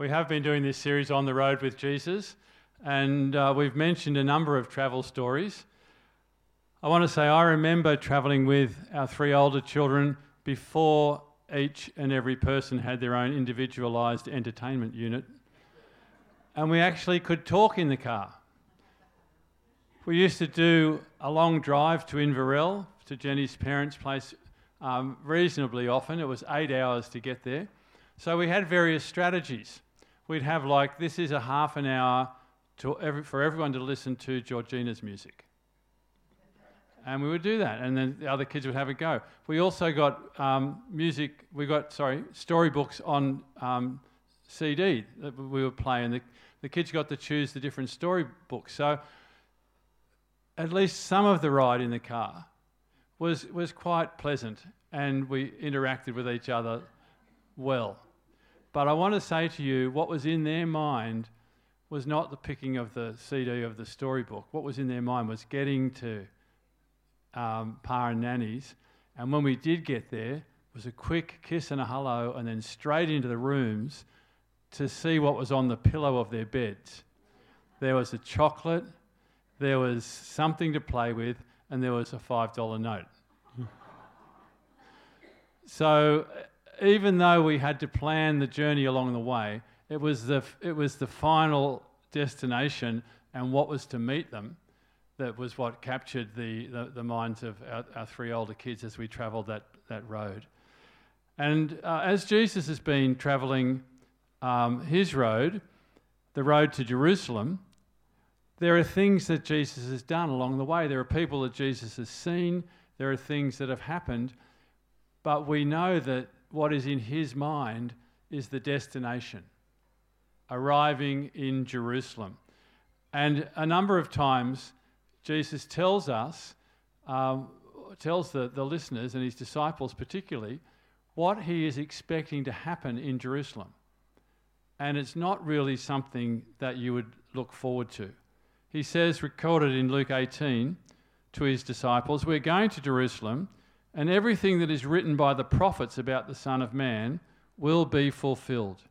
We have been doing this series on the road with Jesus, and uh, we've mentioned a number of travel stories. I want to say I remember traveling with our three older children before each and every person had their own individualized entertainment unit, and we actually could talk in the car. We used to do a long drive to Inverell, to Jenny's parents' place, um, reasonably often. It was eight hours to get there. So we had various strategies. We'd have like, this is a half an hour every, for everyone to listen to Georgina's music. And we would do that, and then the other kids would have a go. We also got um, music, we got, sorry, storybooks on um, CD that we would play, and the, the kids got to choose the different storybooks. So at least some of the ride in the car was, was quite pleasant, and we interacted with each other well. But I want to say to you, what was in their mind was not the picking of the CD of the storybook. What was in their mind was getting to um, Pa and Nanny's, and when we did get there, it was a quick kiss and a hello, and then straight into the rooms to see what was on the pillow of their beds. There was a chocolate, there was something to play with, and there was a $5 note. so, even though we had to plan the journey along the way, it was the, it was the final destination and what was to meet them that was what captured the, the, the minds of our, our, three older kids as we travelled that, that road. And uh, as Jesus has been travelling um, his road, the road to Jerusalem, there are things that Jesus has done along the way. There are people that Jesus has seen. There are things that have happened. But we know that what is in his mind is the destination, arriving in Jerusalem. And a number of times, Jesus tells us, um, tells the, the listeners and his disciples particularly, what he is expecting to happen in Jerusalem. And it's not really something that you would look forward to. He says, recorded in Luke 18 to his disciples, We're going to Jerusalem, and everything that is written by the prophets about the Son of Man will be fulfilled.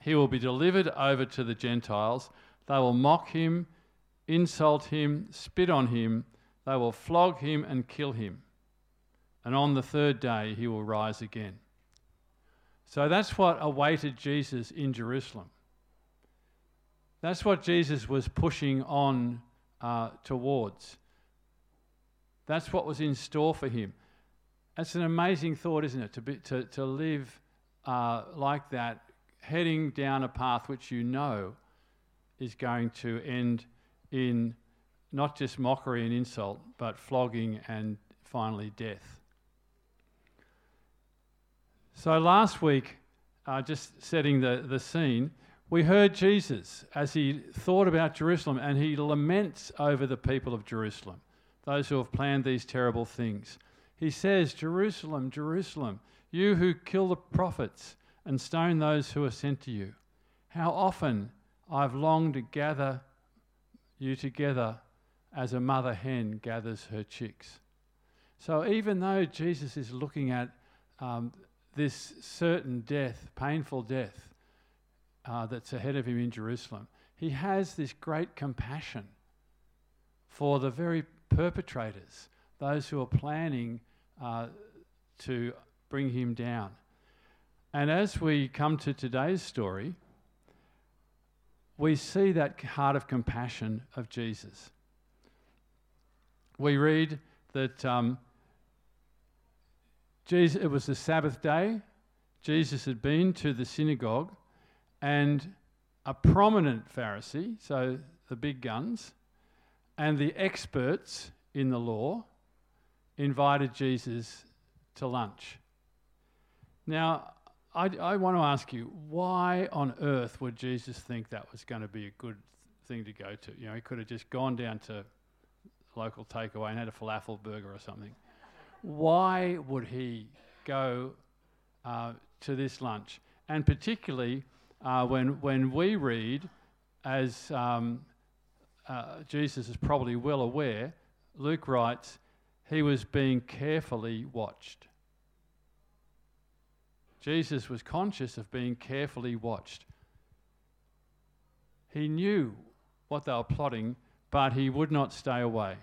He will be delivered over to the Gentiles. They will mock him, insult him, spit on him. They will flog him and kill him. And on the third day, he will rise again. So that's what awaited Jesus in Jerusalem. That's what Jesus was pushing on uh, towards. That's what was in store for him. That's an amazing thought, isn't it? To, be, to, to live uh, like that, heading down a path which you know is going to end in not just mockery and insult, but flogging and finally death. So last week, uh, just setting the, the scene, we heard Jesus as he thought about Jerusalem and he laments over the people of Jerusalem, those who have planned these terrible things. He says, Jerusalem, Jerusalem, you who kill the prophets and stone those who are sent to you. How often I've longed to gather you together as a mother hen gathers her chicks. So even though Jesus is looking at um, this certain death, painful death, uh, that's ahead of him in Jerusalem, he has this great compassion for the very perpetrators, those who are planning uh, to bring him down. And as we come to today's story, we see that heart of compassion of Jesus. We read that um, Jesus, it was the Sabbath day. Jesus had been to the synagogue and a prominent Pharisee, so the big guns, and the experts in the law invited Jesus to lunch. Now, I, I, want to ask you, why on earth would Jesus think that was going to be a good thing to go to? You know, he could have just gone down to local takeaway and had a falafel burger or something. Why would he go uh, to this lunch? And particularly uh, when, when we read, as um, uh, Jesus is probably well aware, Luke writes, he was being carefully watched. Jesus was conscious of being carefully watched. He knew what they were plotting, but he would not stay away.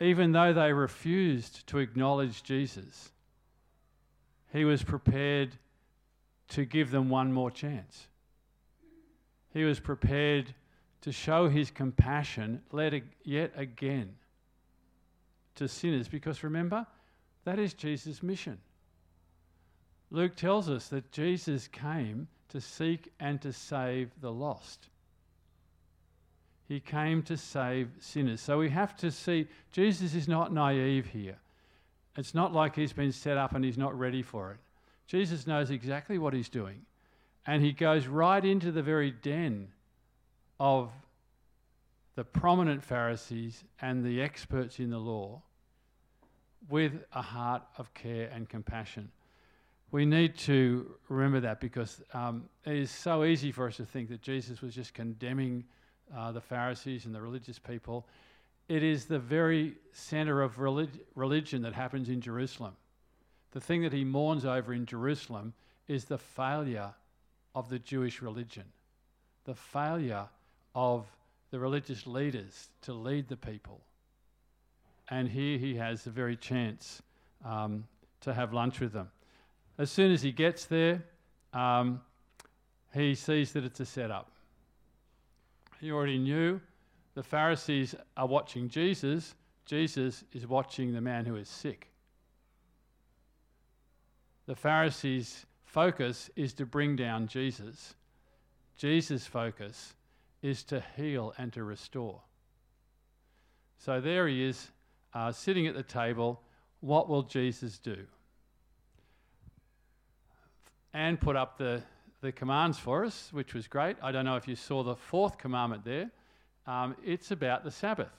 Even though they refused to acknowledge Jesus, he was prepared to give them one more chance. He was prepared to show his compassion yet again to sinners because remember, that is Jesus' mission. Luke tells us that Jesus came to seek and to save the lost. He came to save sinners. So we have to see Jesus is not naive here. It's not like he's been set up and he's not ready for it. Jesus knows exactly what he's doing. And he goes right into the very den of the prominent Pharisees and the experts in the law with a heart of care and compassion. We need to remember that because um, it is so easy for us to think that Jesus was just condemning uh, the Pharisees and the religious people. It is the very center of relig- religion that happens in Jerusalem. The thing that he mourns over in Jerusalem is the failure of the Jewish religion, the failure of the religious leaders to lead the people. And here he has the very chance um, to have lunch with them. As soon as he gets there, um, he sees that it's a setup. He already knew the Pharisees are watching Jesus, Jesus is watching the man who is sick. The Pharisees' focus is to bring down Jesus. Jesus' focus is to heal and to restore. So there he is, uh, sitting at the table. What will Jesus do? Anne put up the, the commands for us, which was great. I don't know if you saw the fourth commandment there. Um, it's about the Sabbath.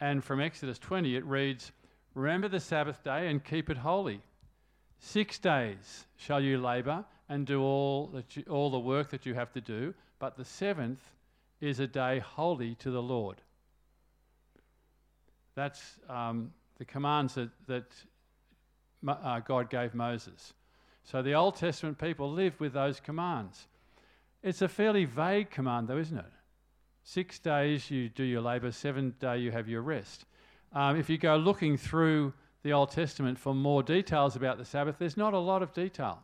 And from Exodus 20, it reads Remember the Sabbath day and keep it holy. Six days shall you labour and do all, that you, all the work that you have to do, but the seventh is a day holy to the Lord. That's um, the commands that, that uh, God gave Moses. So the Old Testament people lived with those commands. It's a fairly vague command, though, isn't it? Six days you do your labour, seventh day you have your rest. Um, if you go looking through the Old Testament for more details about the Sabbath, there's not a lot of detail.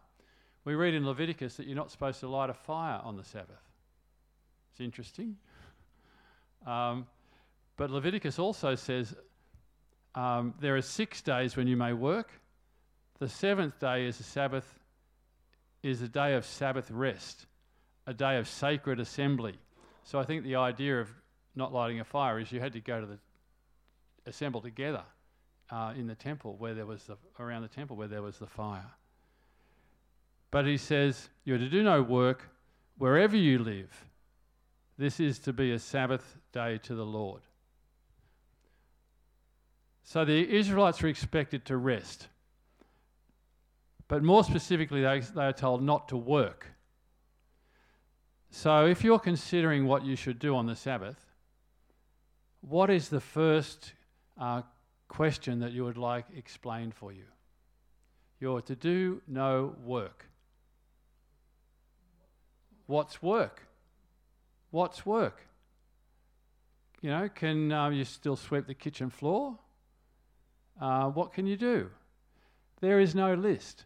We read in Leviticus that you're not supposed to light a fire on the Sabbath. It's interesting. Um, but Leviticus also says um, there are six days when you may work. The seventh day is a Sabbath, is a day of Sabbath rest, a day of sacred assembly. So I think the idea of not lighting a fire is you had to go to the assemble together uh, in the temple where there was the, around the temple where there was the fire. But he says you're to do no work wherever you live this is to be a Sabbath day to the Lord. So the Israelites are expected to rest. But more specifically, they, they are told not to work. So if you're considering what you should do on the Sabbath, what is the first uh, question that you would like explained for you? You're to do no work. What's work? What's work? You know, can uh, you still sweep the kitchen floor? Uh, what can you do? There is no list.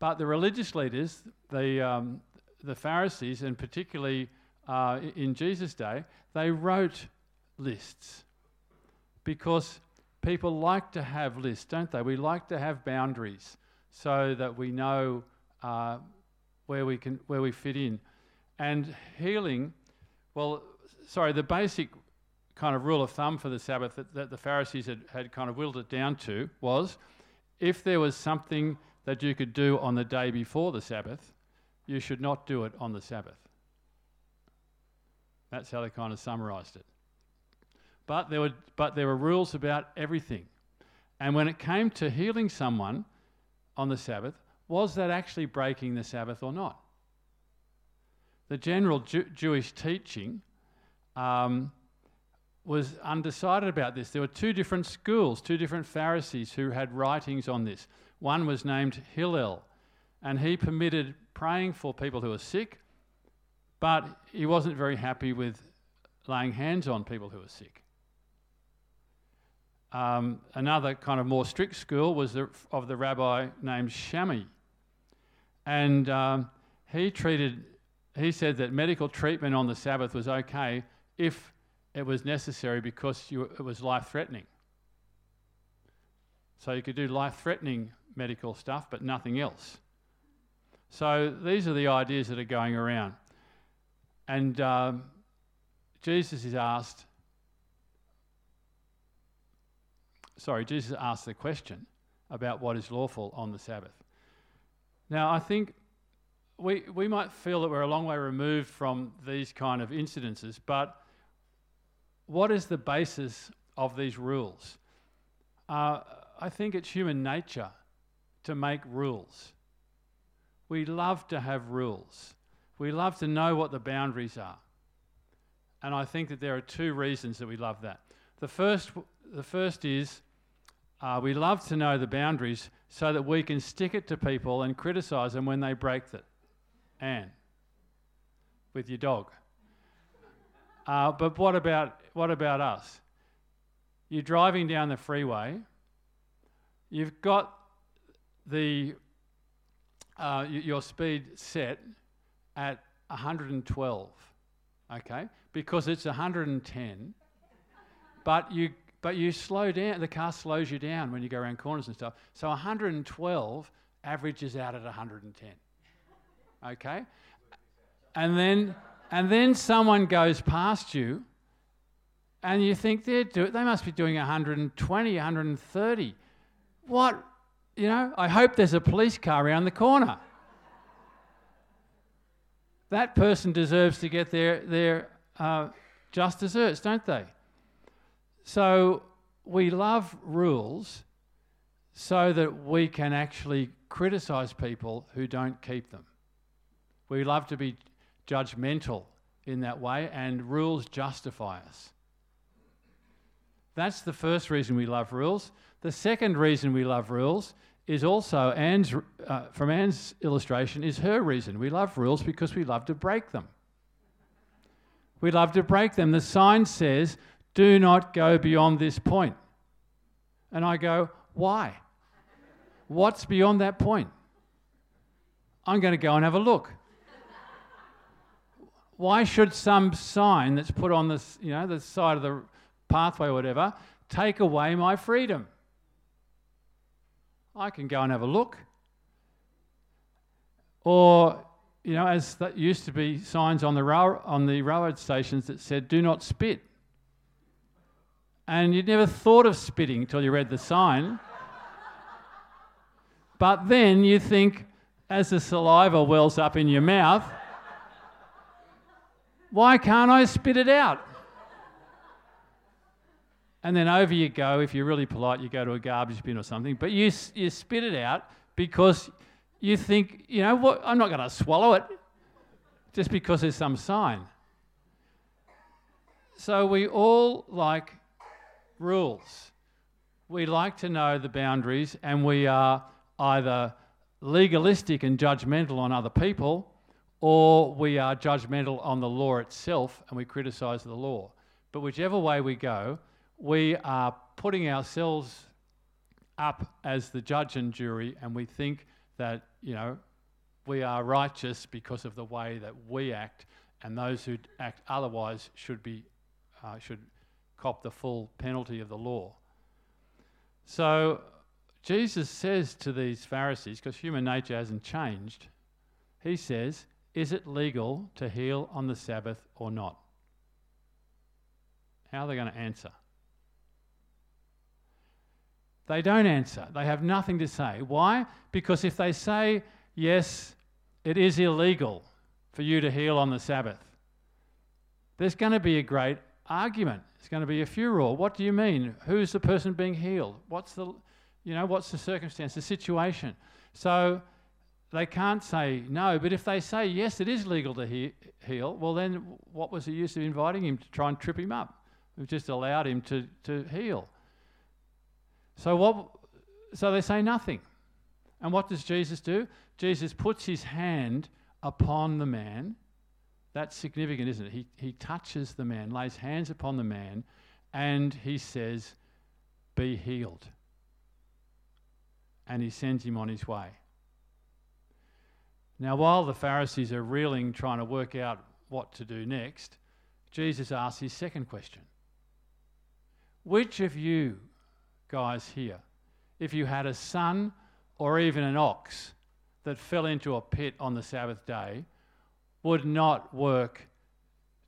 But the religious leaders, the, um, the Pharisees, and particularly uh, in Jesus' day, they wrote lists because people like to have lists, don't they? We like to have boundaries so that we know uh, where we can where we fit in. And healing, well, sorry, the basic kind of rule of thumb for the Sabbath that, that the Pharisees had, had kind of willed it down to was if there was something that you could do on the day before the Sabbath, you should not do it on the Sabbath. That's how they kind of summarized it. But there were, but there were rules about everything. And when it came to healing someone on the Sabbath, was that actually breaking the Sabbath or not? The general Jew- Jewish teaching um, was undecided about this. There were two different schools, two different Pharisees who had writings on this. One was named Hillel, and he permitted praying for people who were sick, but he wasn't very happy with laying hands on people who were sick. Um, another kind of more strict school was the, of the rabbi named Shammai. And um, he treated, he said that medical treatment on the Sabbath was okay if it was necessary because you, it was life threatening. So you could do life threatening medical stuff, but nothing else. So these are the ideas that are going around. And um, Jesus is asked, sorry, Jesus asked the question about what is lawful on the Sabbath. Now, I think we, we might feel that we're a long way removed from these kind of incidences, but what is the basis of these rules? Uh, I think it's human nature to make rules. We love to have rules. We love to know what the boundaries are. And I think that there are two reasons that we love that. The first, the first is uh, we love to know the boundaries so that we can stick it to people and criticize them when they break it. Anne, with your dog. Uh, but what about, what about us? You're driving down the freeway, you've got the, uh, your speed set at 112, okay? Because it's 110, but you but you slow down, the car slows you down when you go around corners and stuff. So 112 averages out at 110. Okay? And then, and then someone goes past you and you think they're do- they must be doing 120, 130. What? You know, I hope there's a police car around the corner. that person deserves to get their, their uh, just desserts, don't they? So we love rules so that we can actually criticize people who don't keep them. We love to be judgmental in that way, and rules justify us. That's the first reason we love rules. The second reason we love rules is also Anne's, uh, from Anne's illustration, is her reason. We love rules because we love to break them. We love to break them. The sign says do not go beyond this point. And I go, Why? What's beyond that point? I'm going to go and have a look. Why should some sign that's put on this, you know, the side of the pathway or whatever take away my freedom? I can go and have a look. Or, you know, as that used to be signs on the, rail, on the railroad stations that said, do not spit and you'd never thought of spitting until you read the sign. but then you think, as the saliva wells up in your mouth, why can't I spit it out? And then over you go. If you're really polite, you go to a garbage bin or something. But you, you spit it out because you think, you know what, I'm not going to swallow it just because there's some sign. So we all like rules. We like to know the boundaries, and we are either legalistic and judgmental on other people, or we are judgmental on the law itself and we criticize the law. But whichever way we go, we are putting ourselves up as the judge and jury, and we think that, you know, we are righteous because of the way that we act, and those who act otherwise should be uh, should cop the full penalty of the law. So Jesus says to these Pharisees, because human nature hasn't changed, he says, Is it legal to heal on the Sabbath or not? How are they going to answer? They don't answer. They have nothing to say. Why? Because if they say, yes, it is illegal for you to heal on the Sabbath, there's going to be a great argument. It's going to be a furor. What do you mean? Who's the person being healed? What's the, you know, what's the circumstance, the situation? So they can't say no, but if they say yes, it is legal to he- heal, well, then what was the use of inviting him to try and trip him up? We've just allowed him to, to heal. So what? So they say nothing, And what does Jesus do? Jesus puts his hand upon the man. That's significant, isn't it? He, he touches the man, lays hands upon the man, and he says, Be healed. And he sends him on his way. Now, while the Pharisees are reeling, trying to work out what to do next, Jesus asks his second question Which of you guys here, if you had a son or even an ox that fell into a pit on the Sabbath day, would not work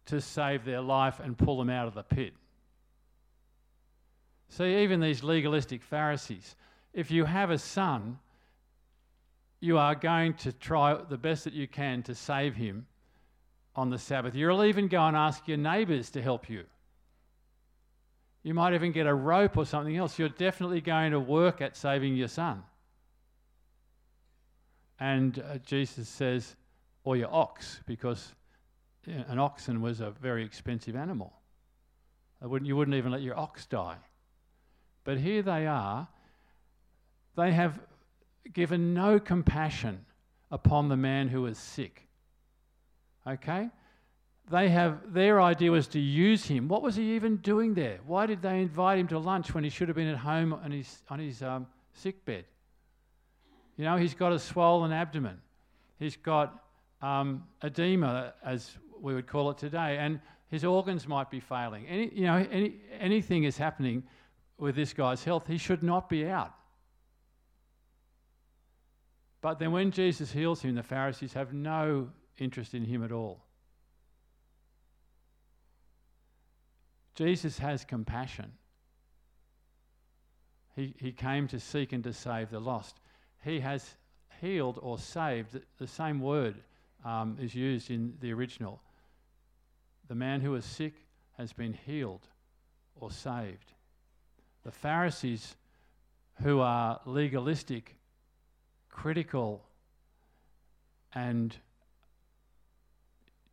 to save their life and pull them out of the pit? See, even these legalistic Pharisees, if you have a son, you are going to try the best that you can to save him on the Sabbath. You'll even go and ask your neighbours to help you. You might even get a rope or something else. You're definitely going to work at saving your son. And uh, Jesus says, or your ox, because an oxen was a very expensive animal. Wouldn't, you wouldn't even let your ox die. But here they are. They have given no compassion upon the man who is sick. Okay? They have their idea was to use him. What was he even doing there? Why did they invite him to lunch when he should have been at home on his on his um, sick bed? You know, he's got a swollen abdomen. He's got um, edema, as we would call it today, and his organs might be failing. Any, you know, any, anything is happening with this guy's health. He should not be out. But then when Jesus heals him, the Pharisees have no interest in him at all. Jesus has compassion. He, he came to seek and to save the lost. He has healed or saved. The same word um, is used in the original. The man who is sick has been healed or saved. The Pharisees, who are legalistic, critical, and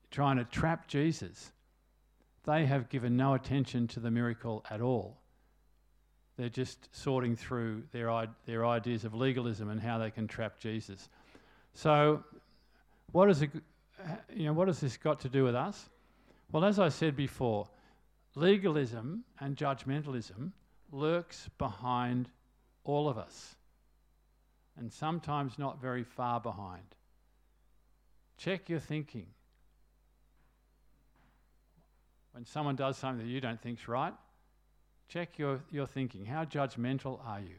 trying to trap Jesus, they have given no attention to the miracle at all. They're just sorting through their, their ideas of legalism and how they can trap Jesus. So, what, is it, uh, you know, what has this got to do with us? Well, as I said before, legalism and judgmentalism lurks behind all of us, and sometimes not very far behind. Check your thinking. When someone does something that you don't think's right, check your, your thinking. How judgmental are you?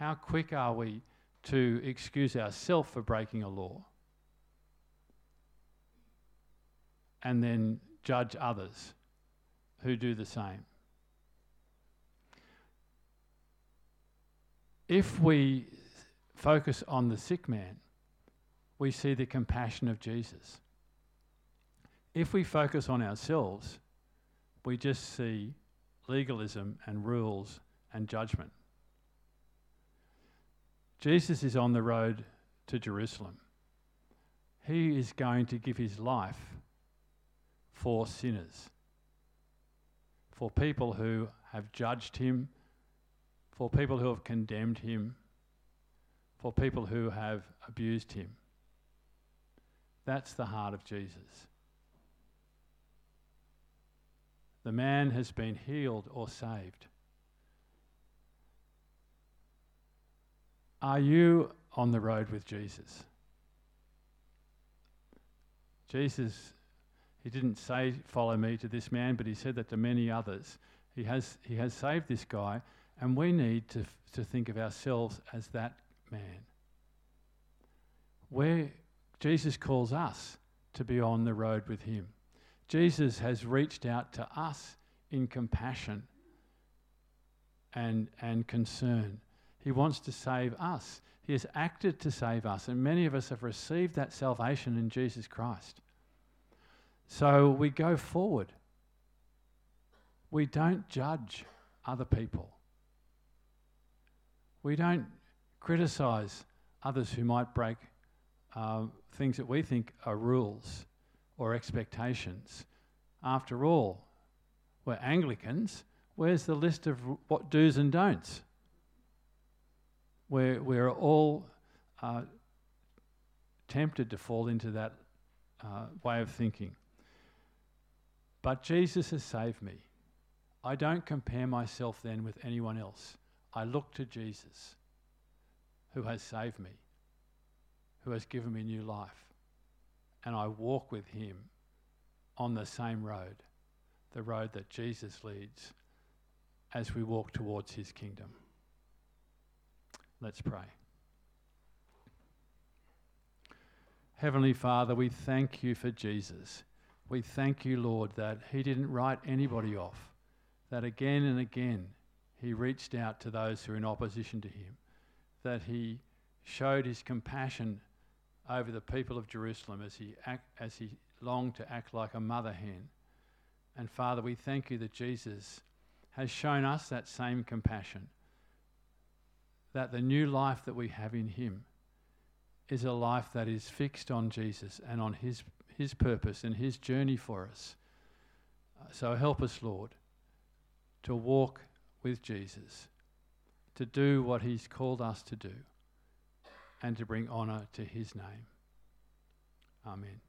How quick are we to excuse ourselves for breaking a law and then judge others who do the same? If we focus on the sick man, we see the compassion of Jesus. If we focus on ourselves, we just see legalism and rules and judgment. Jesus is on the road to Jerusalem. He is going to give his life for sinners, for people who have judged him, for people who have condemned him, for people who have abused him. That's the heart of Jesus. the man has been healed or saved. Are you on the road with Jesus? Jesus, he didn't say, Follow me to this man, but he said that to many others. He has, he has saved this guy, and we need to, to think of ourselves as that man. Where Jesus calls us to be on the road with him. Jesus has reached out to us in compassion and, and concern. He wants to save us. He has acted to save us, and many of us have received that salvation in Jesus Christ. So we go forward. We don't judge other people. We don't criticize others who might break uh, things that we think are rules or expectations. After all, we're Anglicans. Where's the list of what do's and don'ts? We're, we're all uh, tempted to fall into that uh, way of thinking. But Jesus has saved me. I don't compare myself then with anyone else. I look to Jesus, who has saved me, who has given me new life. And I walk with him on the same road, the road that Jesus leads as we walk towards his kingdom. Let's pray. Heavenly Father, we thank you for Jesus. We thank you, Lord, that he didn't write anybody off, that again and again he reached out to those who are in opposition to him, that he showed his compassion over the people of Jerusalem as he, act, as he longed to act like a mother hen. And Father, we thank you that Jesus has shown us that same compassion, that the new life that we have in him is a life that is fixed on Jesus and on his, his purpose and his journey for us. Uh, so help us, Lord, to walk with Jesus, to do what he's called us to do, and to bring honour to his name. Amen.